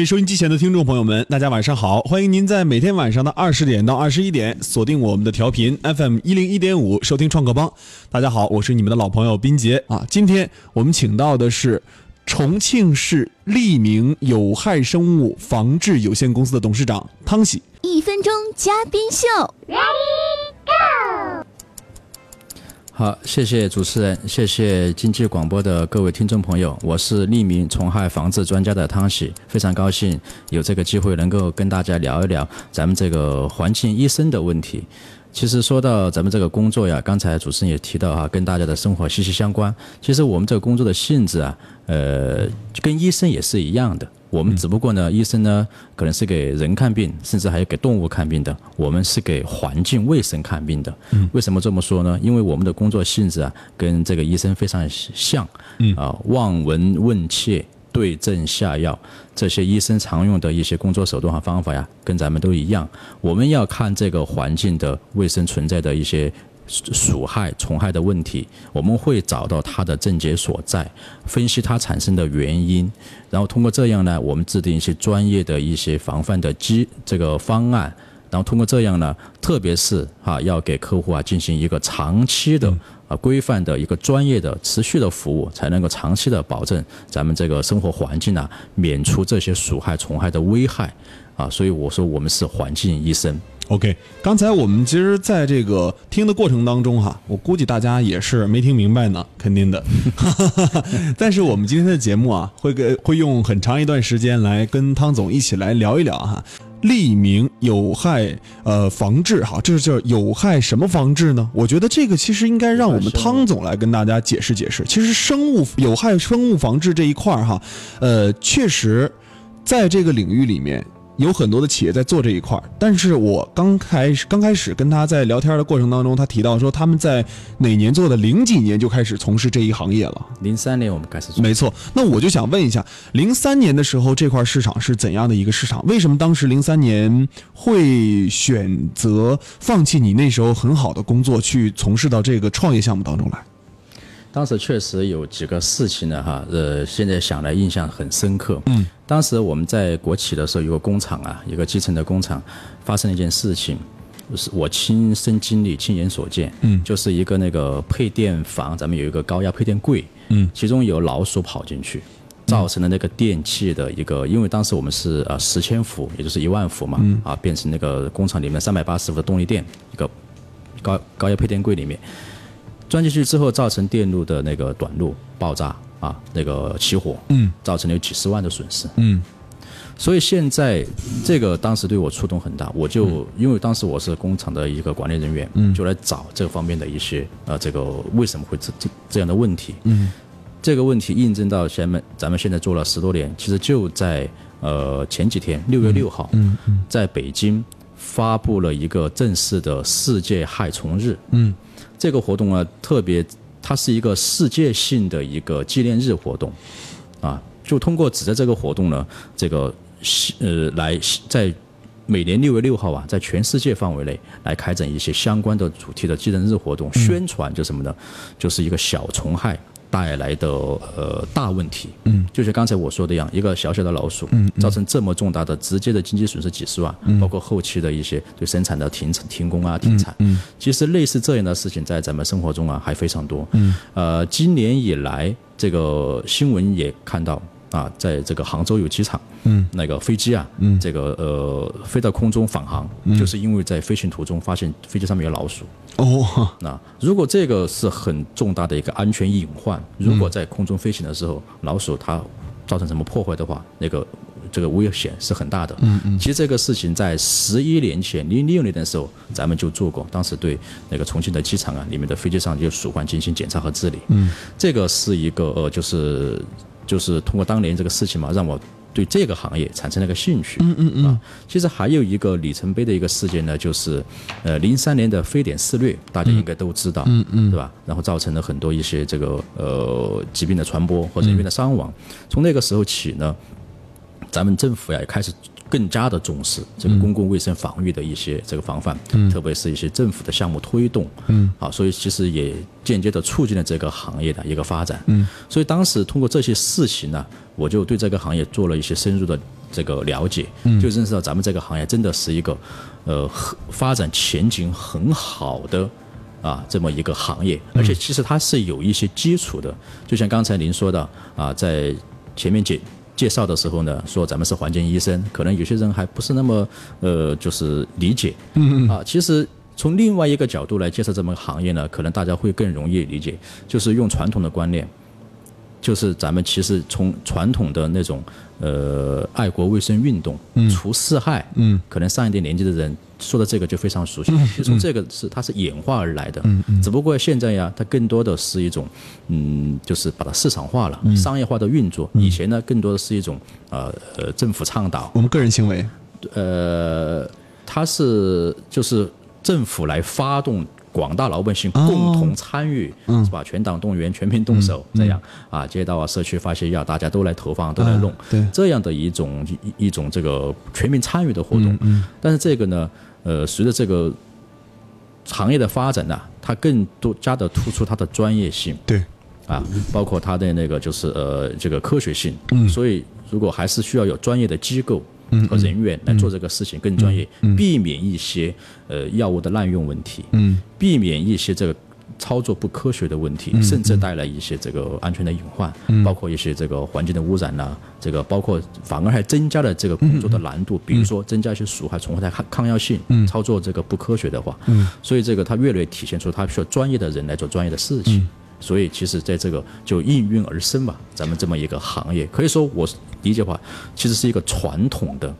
位收音机前的听众朋友们，大家晚上好！欢迎您在每天晚上的二十点到二十一点锁定我们的调频 FM 一零一点五，收听创客帮。大家好，我是你们的老朋友斌杰啊。今天我们请到的是重庆市利明有害生物防治有限公司的董事长汤喜。一分钟嘉宾秀，Ready Go！好，谢谢主持人，谢谢经济广播的各位听众朋友，我是匿名虫害防治专家的汤喜，非常高兴有这个机会能够跟大家聊一聊咱们这个环境医生的问题。其实说到咱们这个工作呀，刚才主持人也提到哈，跟大家的生活息息相关。其实我们这个工作的性质啊，呃，跟医生也是一样的。我们只不过呢，医生呢可能是给人看病，甚至还有给动物看病的。我们是给环境卫生看病的。为什么这么说呢？因为我们的工作性质啊，跟这个医生非常像。啊，望闻问切、对症下药，这些医生常用的一些工作手段和方法呀，跟咱们都一样。我们要看这个环境的卫生存在的一些。鼠害、虫害的问题，我们会找到它的症结所在，分析它产生的原因，然后通过这样呢，我们制定一些专业的一些防范的机这个方案，然后通过这样呢，特别是哈要给客户啊进行一个长期的啊规范的一个专业的持续的服务，才能够长期的保证咱们这个生活环境啊免除这些鼠害、虫害的危害啊，所以我说我们是环境医生。OK，刚才我们其实在这个听的过程当中哈，我估计大家也是没听明白呢，肯定的。但是我们今天的节目啊，会给会用很长一段时间来跟汤总一起来聊一聊哈，利民有害呃防治哈，这是叫有害什么防治呢？我觉得这个其实应该让我们汤总来跟大家解释解释。其实生物有害生物防治这一块儿哈，呃，确实在这个领域里面。有很多的企业在做这一块儿，但是我刚开始刚开始跟他在聊天的过程当中，他提到说他们在哪年做的，零几年就开始从事这一行业了。零三年我们开始做，没错。那我就想问一下，零三年的时候这块市场是怎样的一个市场？为什么当时零三年会选择放弃你那时候很好的工作，去从事到这个创业项目当中来？当时确实有几个事情呢，哈，呃，现在想来印象很深刻。嗯，当时我们在国企的时候，有个工厂啊，一个基层的工厂，发生了一件事情，是我亲身经历、亲眼所见。嗯，就是一个那个配电房，咱们有一个高压配电柜，嗯，其中有老鼠跑进去，造成了那个电器的一个，因为当时我们是呃十千伏，也就是一万伏嘛，啊，变成那个工厂里面三百八十伏的动力电，一个高高压配电柜里面。钻进去之后，造成电路的那个短路爆炸啊，那个起火，嗯，造成了有几十万的损失，嗯，所以现在这个当时对我触动很大，我就因为当时我是工厂的一个管理人员，嗯，就来找这方面的一些呃，这个为什么会这这这样的问题，嗯，这个问题印证到前面，咱们现在做了十多年，其实就在呃前几天六月六号，嗯嗯，在北京发布了一个正式的世界害虫日，嗯。这个活动啊，特别，它是一个世界性的一个纪念日活动，啊，就通过指着这个活动呢，这个呃，来在每年六月六号啊，在全世界范围内来开展一些相关的主题的纪念日活动，宣传就什么呢？就是一个小虫害。带来的呃大问题，嗯，就像刚才我说的一样，一个小小的老鼠，嗯，造成这么重大的直接的经济损失几十万，嗯，包括后期的一些对生产的停停工啊、停产，嗯，其实类似这样的事情在咱们生活中啊还非常多，嗯，呃，今年以来这个新闻也看到。啊，在这个杭州有机场，嗯，那个飞机啊，嗯，这个呃，飞到空中返航，就是因为在飞行途中发现飞机上面有老鼠。哦，那如果这个是很重大的一个安全隐患，如果在空中飞行的时候，老鼠它造成什么破坏的话，那个这个危险是很大的。嗯嗯。其实这个事情在十一年前，零六年的时候，咱们就做过，当时对那个重庆的机场啊，里面的飞机上就鼠患进行检查和治理。嗯，这个是一个呃，就是。就是通过当年这个事情嘛，让我对这个行业产生了个兴趣。嗯嗯嗯。啊，其实还有一个里程碑的一个事件呢，就是，呃，零三年的非典肆虐，大家应该都知道，嗯嗯，对吧？然后造成了很多一些这个呃疾病的传播或者人员的伤亡。从那个时候起呢，咱们政府呀也开始。更加的重视这个公共卫生防御的一些这个防范，特别是一些政府的项目推动，嗯，啊，所以其实也间接的促进了这个行业的一个发展，嗯，所以当时通过这些事情呢，我就对这个行业做了一些深入的这个了解，就认识到咱们这个行业真的是一个呃很发展前景很好的啊这么一个行业，而且其实它是有一些基础的，就像刚才您说的啊，在前面介介绍的时候呢，说咱们是环境医生，可能有些人还不是那么呃就是理解，嗯。啊，其实。从另外一个角度来介绍这门行业呢，可能大家会更容易理解，就是用传统的观念，就是咱们其实从传统的那种呃爱国卫生运动、除四害，嗯，可能上一点年纪的人说的这个就非常熟悉。其实从这个是它是演化而来的，嗯嗯，只不过现在呀，它更多的是一种嗯，就是把它市场化了、商业化的运作。以前呢，更多的是一种呃呃政府倡导，我们个人行为，呃，它是就是。政府来发动广大老百姓共同参与，是吧？全党动员，全民动手，这样啊，街道啊、社区发些药，大家都来投放，都来弄，对这样的一种一一种这个全民参与的活动。但是这个呢，呃，随着这个行业的发展呢，它更多加的突出它的专业性，对，啊，包括它的那个就是呃这个科学性。嗯所以，如果还是需要有专业的机构。和人员来做这个事情更专业，避免一些呃药物的滥用问题，嗯避免一些这个操作不科学的问题，甚至带来一些这个安全的隐患，包括一些这个环境的污染呐，这个包括反而还增加了这个工作的难度，比如说增加一些鼠害、虫害的抗抗药性，操作这个不科学的话，所以这个它越来越体现出它需要专业的人来做专业的事情。所以，其实在这个就应运而生吧。咱们这么一个行业，可以说我理解话，其实是一个传统的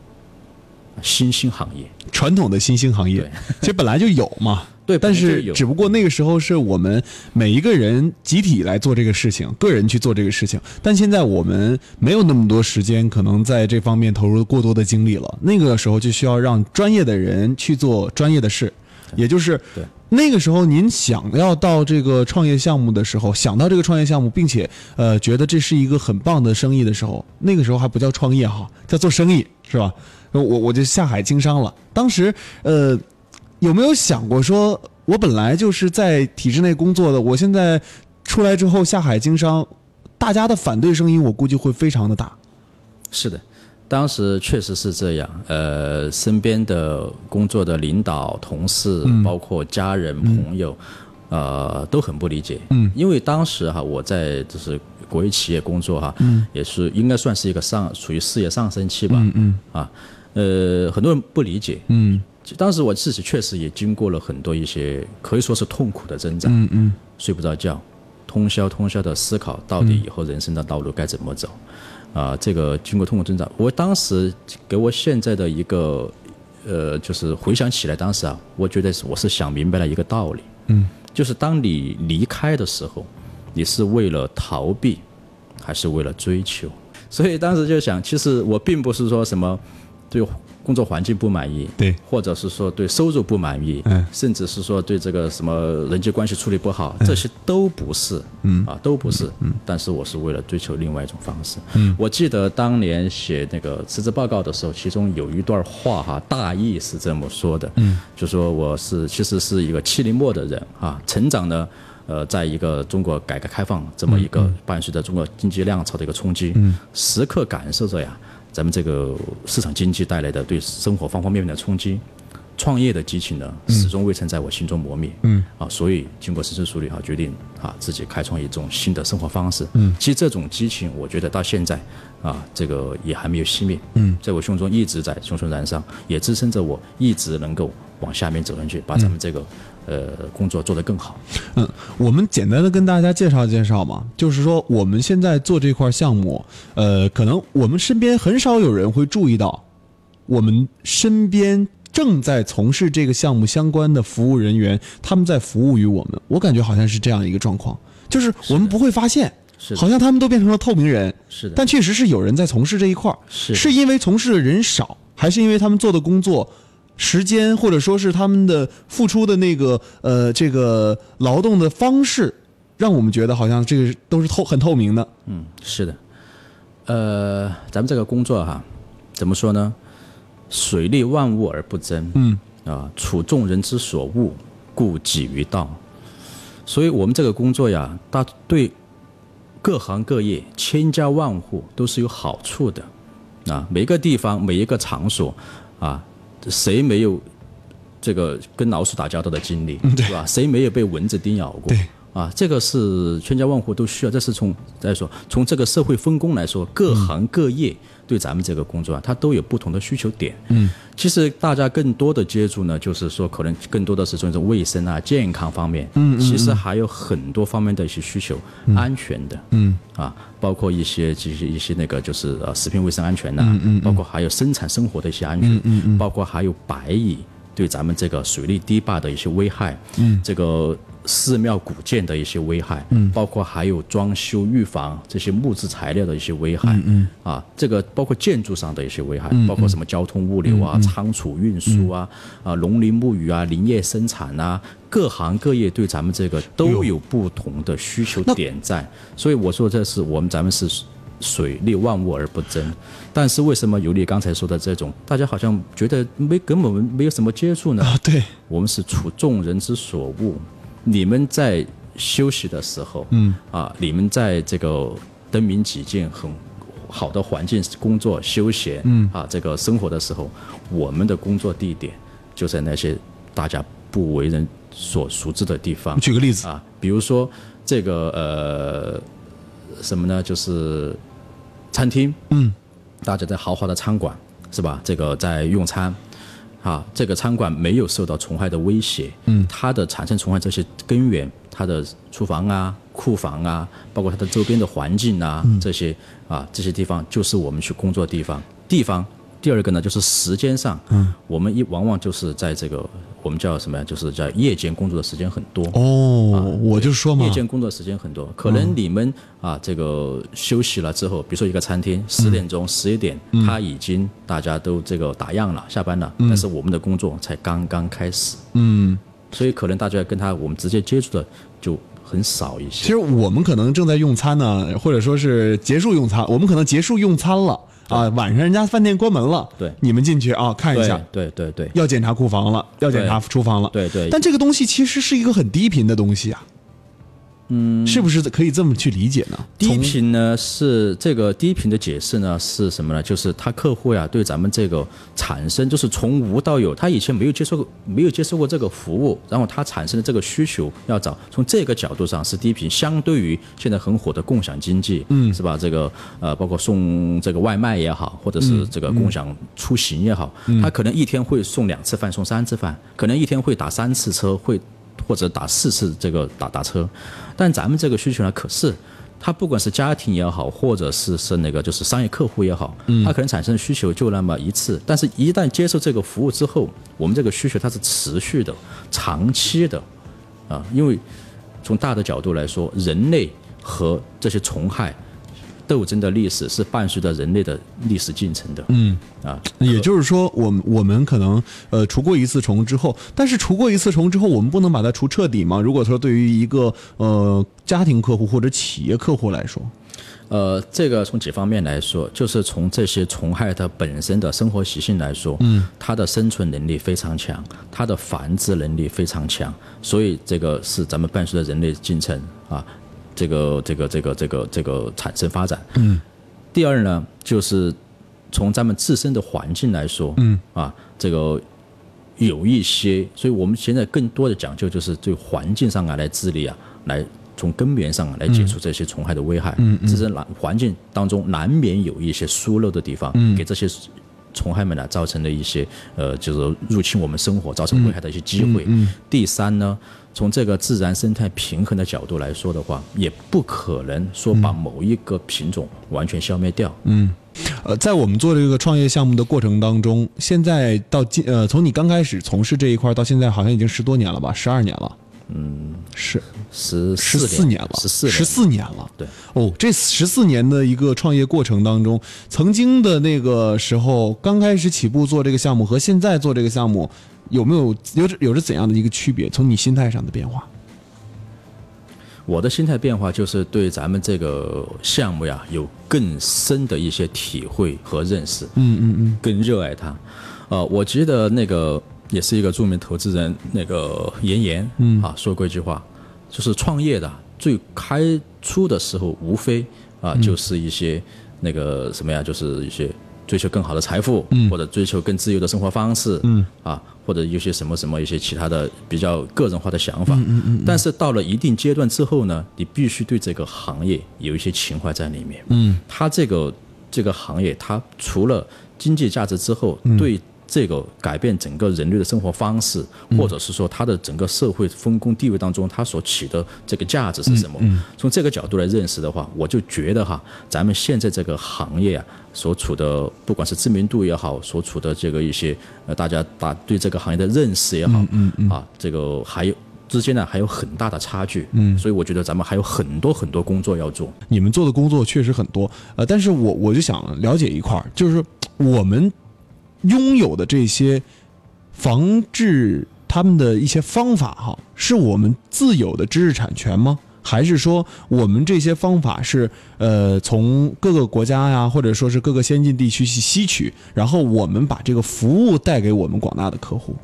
新兴行业。传统的新兴行业，其实本来就有嘛。对，但是只不过那个时候是我们每一个人集体来做这个事情，个人去做这个事情。但现在我们没有那么多时间，可能在这方面投入过多的精力了。那个时候就需要让专业的人去做专业的事，也就是对。那个时候，您想要到这个创业项目的时候，想到这个创业项目，并且呃觉得这是一个很棒的生意的时候，那个时候还不叫创业哈，叫做生意是吧？我我就下海经商了。当时呃有没有想过说，我本来就是在体制内工作的，我现在出来之后下海经商，大家的反对声音我估计会非常的大。是的。当时确实是这样，呃，身边的工作的领导、同事，包括家人、朋友，呃，都很不理解。嗯，因为当时哈，我在就是国有企业工作哈，嗯，也是应该算是一个上处于事业上升期吧。嗯嗯。啊，呃，很多人不理解。嗯。当时我自己确实也经过了很多一些可以说是痛苦的挣扎。嗯嗯。睡不着觉，通宵通宵的思考，到底以后人生的道路该怎么走。啊，这个经过痛苦挣扎，我当时给我现在的一个，呃，就是回想起来，当时啊，我觉得是我是想明白了一个道理，嗯，就是当你离开的时候，你是为了逃避，还是为了追求？所以当时就想，其实我并不是说什么对。工作环境不满意，对，或者是说对收入不满意，嗯，甚至是说对这个什么人际关系处理不好，这些都不是，嗯。啊，都不是，嗯，但是我是为了追求另外一种方式，嗯，我记得当年写那个辞职报告的时候，其中有一段话哈，大意是这么说的，嗯，就说我是其实是一个七零末的人啊，成长呢，呃，在一个中国改革开放这么一个伴随着中国经济浪潮的一个冲击，嗯，时刻感受着呀。咱们这个市场经济带来的对生活方方面面的冲击，创业的激情呢，始终未曾在我心中磨灭。嗯，啊，所以经过深思熟虑，哈，决定啊自己开创一种新的生活方式。嗯，其实这种激情，我觉得到现在啊，这个也还没有熄灭。嗯，在我胸中一直在熊熊燃烧，也支撑着我一直能够往下面走上去，把咱们这个。呃，工作做得更好。嗯，我们简单的跟大家介绍介绍嘛，就是说我们现在做这块项目，呃，可能我们身边很少有人会注意到，我们身边正在从事这个项目相关的服务人员，他们在服务于我们。我感觉好像是这样一个状况，就是我们不会发现，好像他们都变成了透明人。是的，但确实是有人在从事这一块是是因为从事的人少，还是因为他们做的工作？时间或者说是他们的付出的那个呃这个劳动的方式，让我们觉得好像这个都是透很透明的。嗯，是的。呃，咱们这个工作哈，怎么说呢？水利万物而不争。嗯。啊，处众人之所恶，故几于道。所以我们这个工作呀，大对各行各业、千家万户都是有好处的。啊，每个地方每一个场所啊，谁没有这个跟老鼠打交道的经历，是吧？谁没有被蚊子叮咬过？对啊，这个是千家万户都需要。这是从再说从这个社会分工来说，各行各业对咱们这个工作啊，它都有不同的需求点。嗯，其实大家更多的接触呢，就是说可能更多的是从这种卫生啊、健康方面。嗯其实还有很多方面的一些需求，安全的。嗯，啊，包括一些这些一些那个就是呃食品卫生安全呐、嗯嗯包括还有生产生活的一些安全，嗯嗯包括还有白蚁对咱们这个水利堤坝的一些危害，嗯，这个寺庙古建的一些危害，嗯，包括还有装修预防这些木质材料的一些危害，嗯啊，这个包括建筑上的一些危害，包括什么交通物流啊、仓储运输啊、啊农林牧渔啊、林业生产啊，各行各业对咱们这个都有不同的需求点在，所以我说这是我们咱们是水利万物而不争。但是为什么有你刚才说的这种，大家好像觉得没根本没有什么接触呢？啊，对，我们是处众人之所恶。你们在休息的时候，嗯啊，你们在这个灯明几净、很好的环境工作、休闲，嗯啊，这个生活的时候，我们的工作地点就在那些大家不为人所熟知的地方。举个例子，啊，比如说这个呃什么呢？就是餐厅，嗯，大家在豪华的餐馆是吧？这个在用餐，啊，这个餐馆没有受到虫害的威胁，嗯，它的产生虫害这些根源，它的厨房啊、库房啊，包括它的周边的环境啊，这些啊这些地方就是我们去工作的地方。地方第二个呢，就是时间上，嗯，我们一往往就是在这个我们叫什么呀？就是在夜间工作的时间很多，哦，我就说嘛。夜，间工作时间很多，可能你们啊这个休息了之后，比如说一个餐厅十点钟、十一点，他已经大家都这个打烊了、下班了，但是我们的工作才刚刚开始，嗯，所以可能大家跟他我们直接接触的就很少一些。其实我们可能正在用餐呢，或者说是结束用餐，我们可能结束用餐了啊，晚上人家饭店关门了，对。你们进去啊看一下，对对对要检查库房了，要检查厨房了，对对，但这个东西其实是一个很低频的东西啊，嗯，是不是可以这么去理解呢？低频呢是这个低频的解释呢是什么呢？就是他客户呀对咱们这个产生就是从无到有，他以前没有接受过没有接受过这个服务，然后他产生的这个需求要找从这个角度上是低频，相对于现在很火的共享经济，嗯，是吧？这个呃包括送这个外卖也好，或者是这个共享出行也好，他可能一天会送两次饭，送三次饭，可能一天会打三次车，会或者打四次这个打打车，但咱们这个需求呢，可是它不管是家庭也好，或者是是那个就是商业客户也好，它可能产生的需求就那么一次，但是一旦接受这个服务之后，我们这个需求它是持续的、长期的，啊，因为从大的角度来说，人类和这些虫害斗争的历史是伴随着人类的历史进程的，嗯。啊，也就是说，我们我们可能呃除过一次虫之后，但是除过一次虫之后，我们不能把它除彻底吗？如果说对于一个呃家庭客户或者企业客户来说，呃，这个从几方面来说，就是从这些虫害它本身的生活习性来说，嗯，它的生存能力非常强，它的繁殖能力非常强，所以这个是咱们伴随着人类进程啊，这个这个这个这个这个产生发展。嗯，第二呢，就是从咱们自身的环境来说，嗯啊，这个有一些，所以我们现在更多的讲究就是对环境上啊来治理啊，来从根源上啊来解除这些虫害的危害。嗯自身难环境当中难免有一些疏漏的地方，给这些虫害们呢造成了一些呃，就是入侵我们生活、造成危害的一些机会。嗯第三呢，从这个自然生态平衡的角度来说的话，也不可能说把某一个品种完全消灭掉。嗯呃，在我们做这个创业项目的过程当中，现在到今呃，从你刚开始从事这一块到现在，好像已经十多年了吧，十二年了。嗯，是十十四四年了，十四十四年了。对，哦，这十四年的一个创业过程当中，曾经的那个时候刚开始起步做这个项目和现在做这个项目，有没有有着有着怎样的一个区别？从你心态上的变化？我的心态变化就是对咱们这个项目呀有更深的一些体会和认识，嗯嗯嗯，更热爱它。呃，我记得那个也是一个著名投资人，那个严岩，嗯啊，说过一句话，就是创业的最开初的时候，无非啊就是一些那个什么呀，就是一些追求更好的财富，或者追求更自由的生活方式，嗯，啊，或者有些什么什么一些其他的比较个人化的想法，嗯嗯。但是到了一定阶段之后呢，你必须对这个行业有一些情怀在里面，嗯，它这个这个行业，它除了经济价值之后，对。这个改变整个人类的生活方式，或者是说它的整个社会分工地位当中，它所起的这个价值是什么？从这个角度来认识的话，我就觉得哈，咱们现在这个行业啊，所处的不管是知名度也好，所处的这个一些呃，大家把对这个行业的认识也好，啊，这个还有之间呢还有很大的差距。嗯，所以我觉得咱们还有很多很多工作要做。你们做的工作确实很多，呃，但是我我就想了解一块儿，就是我们。拥有的这些防治他们的一些方法，哈，是我们自有的知识产权吗？还是说我们这些方法是呃从各个国家呀，或者说是各个先进地区去吸取，然后我们把这个服务带给我们广大的客户？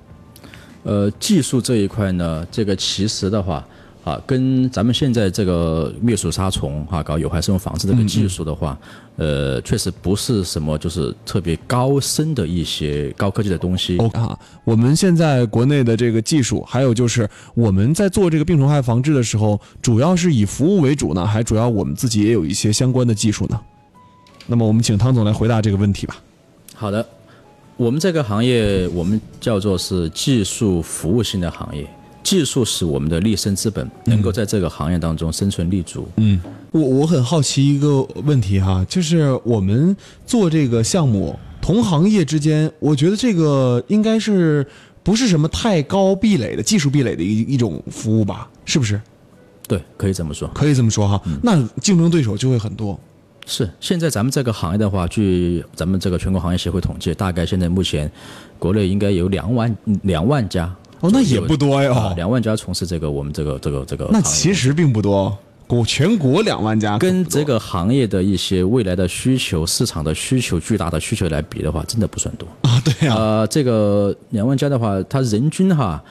呃，技术这一块呢，这个其实的话。啊，跟咱们现在这个灭鼠杀虫哈，搞有害生物防治这个技术的话，呃，确实不是什么就是特别高深的一些高科技的东西。OK 哈，我们现在国内的这个技术，还有就是我们在做这个病虫害防治的时候，主要是以服务为主呢，还主要我们自己也有一些相关的技术呢？那么我们请汤总来回答这个问题吧。好的，我们这个行业我们叫做是技术服务性的行业。技术是我们的立身之本，能够在这个行业当中生存立足。嗯，我我很好奇一个问题哈，就是我们做这个项目，同行业之间，我觉得这个应该是不是什么太高壁垒的技术壁垒的一一种服务吧？是不是？对，可以这么说，可以这么说哈。那竞争对手就会很多。是，现在咱们这个行业的话，据咱们这个全国行业协会统计，大概现在目前国内应该有两万两万家。哦，那也不多呀，两万家从事这个我们这个这个这个。那其实并不多，国全国两万家，跟这个行业的一些未来的需求、市场的需求、巨大的需求来比的话，真的不算多啊。对啊，呃，这个两万家的话，它人均哈，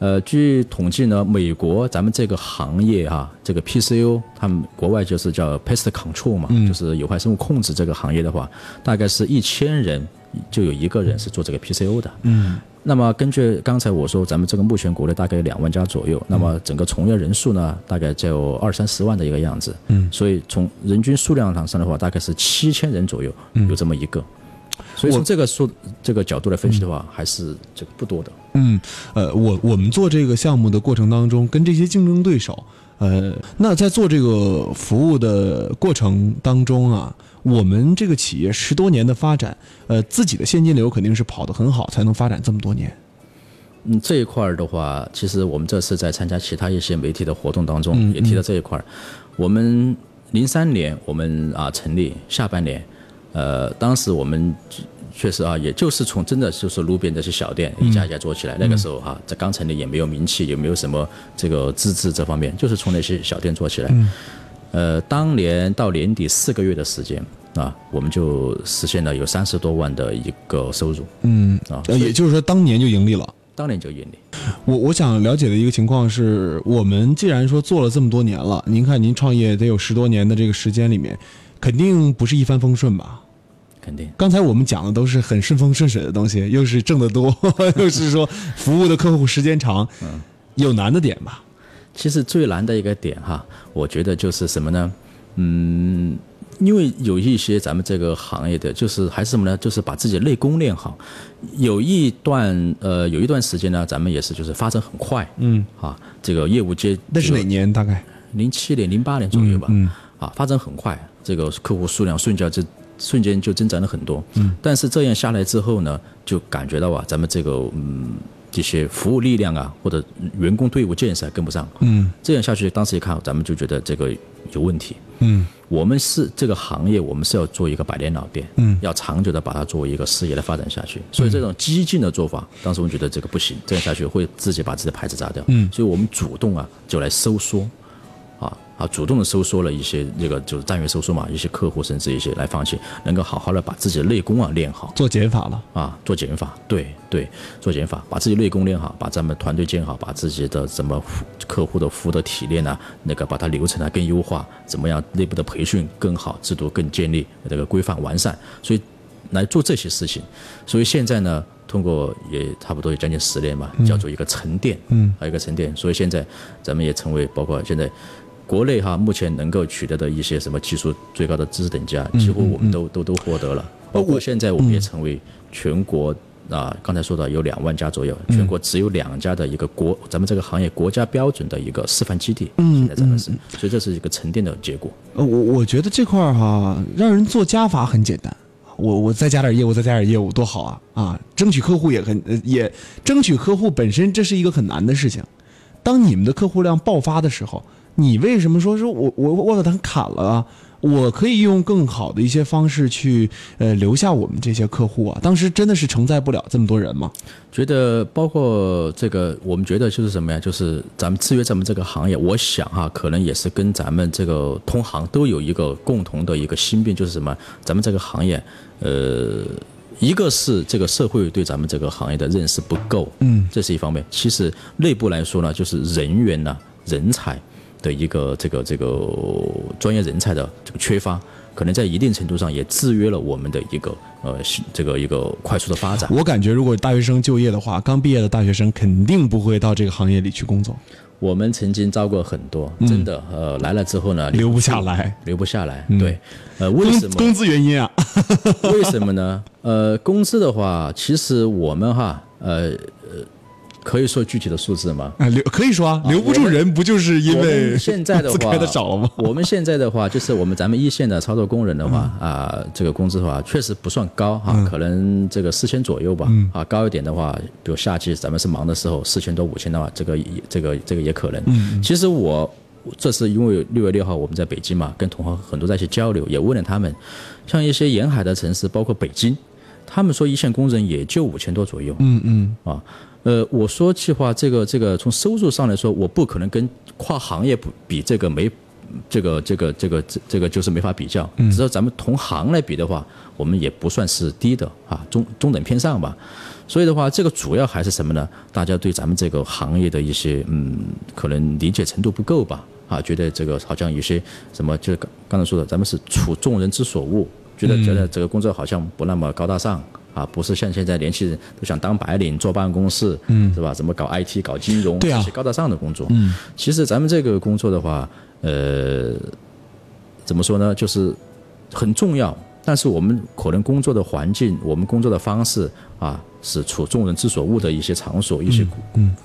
呃，据统计呢，美国咱们这个行业哈，这个 PCO，他们国外就是叫 Pest Control 嘛，就是有害生物控制这个行业的话，大概是一千人就有一个人是做这个 PCO 的。嗯。那么根据刚才我说，咱们这个目前国内大概有两万家左右，那么整个从业人数呢，大概就有二三十万的一个样子。嗯，所以从人均数量上的话，大概是七千人左右，有这么一个。所以从这个数这个角度来分析的话，还是这个不多的。嗯，呃，我我们做这个项目的过程当中，跟这些竞争对手，呃，那在做这个服务的过程当中啊。我们这个企业十多年的发展，呃，自己的现金流肯定是跑得很好，才能发展这么多年。嗯，这一块儿的话，其实我们这次在参加其他一些媒体的活动当中也提到这一块儿。我们零三年我们啊成立，下半年，呃，当时我们确实啊，也就是从真的就是路边这些小店一家一家做起来。那个时候哈，在刚成立也没有名气，也没有什么这个资质这方面，就是从那些小店做起来。呃，当年到年底四个月的时间啊，我们就实现了有三十多万的一个收入。嗯啊，也就是说当年就盈利了。当年就盈利。我我想了解的一个情况是，我们既然说做了这么多年了，您看您创业得有十多年的这个时间里面，肯定不是一帆风顺吧？肯定。刚才我们讲的都是很顺风顺水的东西，又是挣得多，又是说服务的客户时间长，嗯，有难的点吧？其实最难的一个点哈，我觉得就是什么呢？嗯，因为有一些咱们这个行业的，就是还是什么呢？就是把自己内功练好。有一段呃，有一段时间呢，咱们也是就是发展很快，嗯，啊，这个业务接那是哪年？大概零七年、零八年左右吧，嗯，啊，发展很快，这个客户数量瞬间就瞬间就增长了很多，嗯，但是这样下来之后呢，就感觉到啊，咱们这个嗯。这些服务力量啊，或者员工队伍建设跟不上，嗯，这样下去，当时一看，咱们就觉得这个有问题，嗯，我们是这个行业，我们是要做一个百年老店，嗯，要长久的把它作为一个事业来发展下去，所以这种激进的做法，当时我们觉得这个不行，这样下去会自己把自己的牌子砸掉，嗯，所以我们主动啊，就来收缩。啊啊，主动的收缩了一些，那个就是战略收缩嘛，一些客户甚至一些来放弃，能够好好的把自己的内功啊练好，做减法了啊，做减法，对对，做减法，把自己内功练好，把咱们团队建好，把自己的怎么客户的服务的体验呢，那个把它流程啊更优化，怎么样内部的培训更好，制度更建立，这个规范完善，所以来做这些事情。所以现在呢，通过也差不多有将近十年吧，叫做一个沉淀，嗯，还有一个沉淀。所以现在咱们也成为包括现在国内哈目前能够取得的一些什么技术最高的知识等级啊，几乎我们都都都获得了。包括现在我们也成为全国。啊，刚才说的有两万家左右，全国只有两家的一个国，咱们这个行业国家标准的一个示范基地，嗯现在咱们是，所以这是一个沉淀的结果。呃，我我觉得这块儿哈，让人做加法很简单，我我再加点业务，再加点业务多好啊啊！争取客户也很也争取客户本身这是一个很难的事情。当你们的客户量爆发的时候，你为什么说是我我我把它砍了啊？我可以用更好的一些方式去呃留下我们这些客户啊。当时真的是承载不了这么多人吗？觉得包括这个，我们觉得就是什么呀？就是咱们制约咱们这个行业，我想哈，可能也是跟咱们这个同行都有一个共同的一个心病，就是什么？咱们这个行业，呃，一个是这个社会对咱们这个行业的认识不够，嗯，这是一方面。其实内部来说呢，就是人员呢，人才。的一个这个这个专业人才的这个缺乏，可能在一定程度上也制约了我们的一个呃这个一个快速的发展。我感觉，如果大学生就业的话，刚毕业的大学生肯定不会到这个行业里去工作。我们曾经招过很多，真的呃来了之后呢，留不下来，留不下来。对，呃，为什么？工资原因啊？为什么呢？呃，工资的话，其实我们哈呃。可以说具体的数字吗？啊，留可以说啊，留不住人不就是因为现在的话 开的少了吗？我们现在的话，就是我们咱们一线的操作工人的话啊，这个工资的话确实不算高哈，可能这个四千左右吧。啊，高一点的话，比如夏季咱们是忙的时候，四千多五千的话，这个这个这个也可能。其实我这是因为六月六号我们在北京嘛，跟同行很多在一起交流，也问了他们，像一些沿海的城市，包括北京，他们说一线工人也就五千多左右。嗯嗯啊。呃，我说气话，这个这个从收入上来说，我不可能跟跨行业不比这个没，这个这个这个这这个就是没法比较。只要咱们同行来比的话，我们也不算是低的啊，中中等偏上吧。所以的话，这个主要还是什么呢？大家对咱们这个行业的一些嗯，可能理解程度不够吧？啊，觉得这个好像有些什么，就是刚刚才说的，咱们是处众人之所恶，觉得觉得这个工作好像不那么高大上。啊，不是像现在年轻人都想当白领坐办公室，嗯，是吧？怎么搞 IT、搞金融，这些高大上的工作。嗯，其实咱们这个工作的话，呃，怎么说呢？就是很重要，但是我们可能工作的环境，我们工作的方式啊，是处众人之所恶的一些场所、一些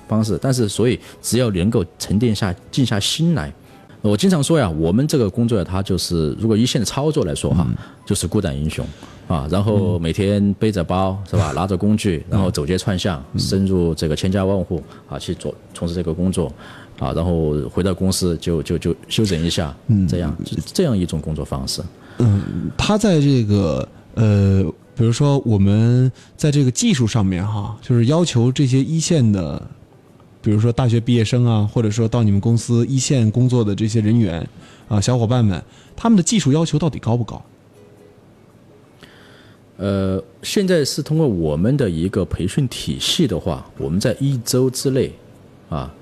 方式。但是，所以只要能够沉淀下、静下心来。我经常说呀，我们这个工作呀，它就是如果一线的操作来说哈，就是孤胆英雄啊，然后每天背着包是吧，拿着工具，然后走街串巷，深入这个千家万户啊去做从事这个工作啊，然后回到公司就就就休整一下，嗯这样这样一种工作方式。嗯，他在这个呃，比如说我们在这个技术上面哈，就是要求这些一线的。比如说大学毕业生啊，或者说到你们公司一线工作的这些人员啊，小伙伴们，他们的技术要求到底高不高？呃，现在是通过我们的一个培训体系的话，我们在一周之内啊，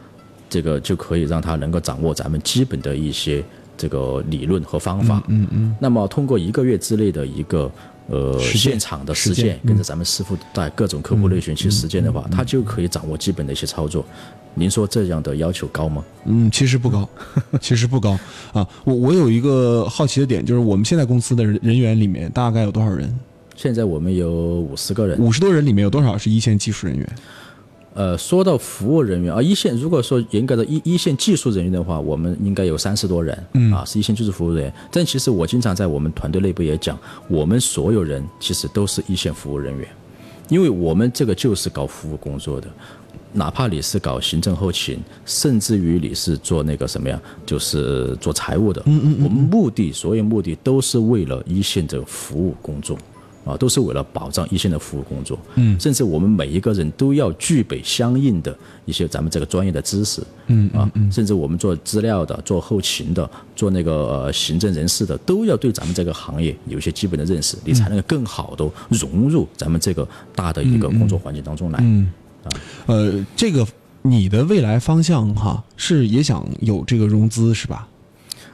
这个就可以让他能够掌握咱们基本的一些这个理论和方法。嗯嗯。那么通过一个月之内的一个。呃，现场的实践，跟着咱们师傅在各种客户类群去实践的话，他就可以掌握基本的一些操作。您说这样的要求高吗？嗯，其实不高，其实不高啊。我我有一个好奇的点，就是我们现在公司的人员里面大概有多少人？现在我们有五十个人，五十多人里面有多少是一线技术人员？呃，说到服务人员啊，一线如果说严格的一一线技术人员的话，我们应该有三十多人，啊，是一线技术服务人员。但其实我经常在我们团队内部也讲，我们所有人其实都是一线服务人员，因为我们这个就是搞服务工作的，哪怕你是搞行政后勤，甚至于你是做那个什么呀，就是做财务的，嗯嗯，我们目的所有目的都是为了一线的服务工作。啊，都是为了保障一线的服务工作，嗯，甚至我们每一个人都要具备相应的一些咱们这个专业的知识，嗯啊，甚至我们做资料的、做后勤的、做那个行政人事的，都要对咱们这个行业有一些基本的认识，你才能更好的融入咱们这个大的一个工作环境当中来。嗯啊，呃，这个你的未来方向哈，是也想有这个融资是吧？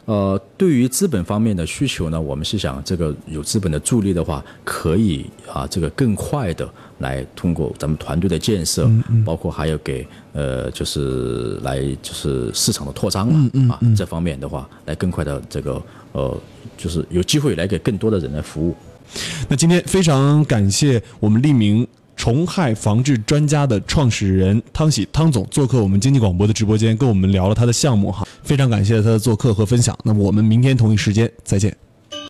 呃，对于资本方面的需求呢，我们是想这个有资本的助力的话，可以啊，这个更快的来通过咱们团队的建设，包括还有给呃，就是来就是市场的扩张嘛，啊，这方面的话，来更快的这个呃，就是有机会来给更多的人来服务。那今天非常感谢我们利明。虫害防治专家的创始人汤喜汤总做客我们经济广播的直播间，跟我们聊了他的项目哈，非常感谢他的做客和分享。那么我们明天同一时间再见。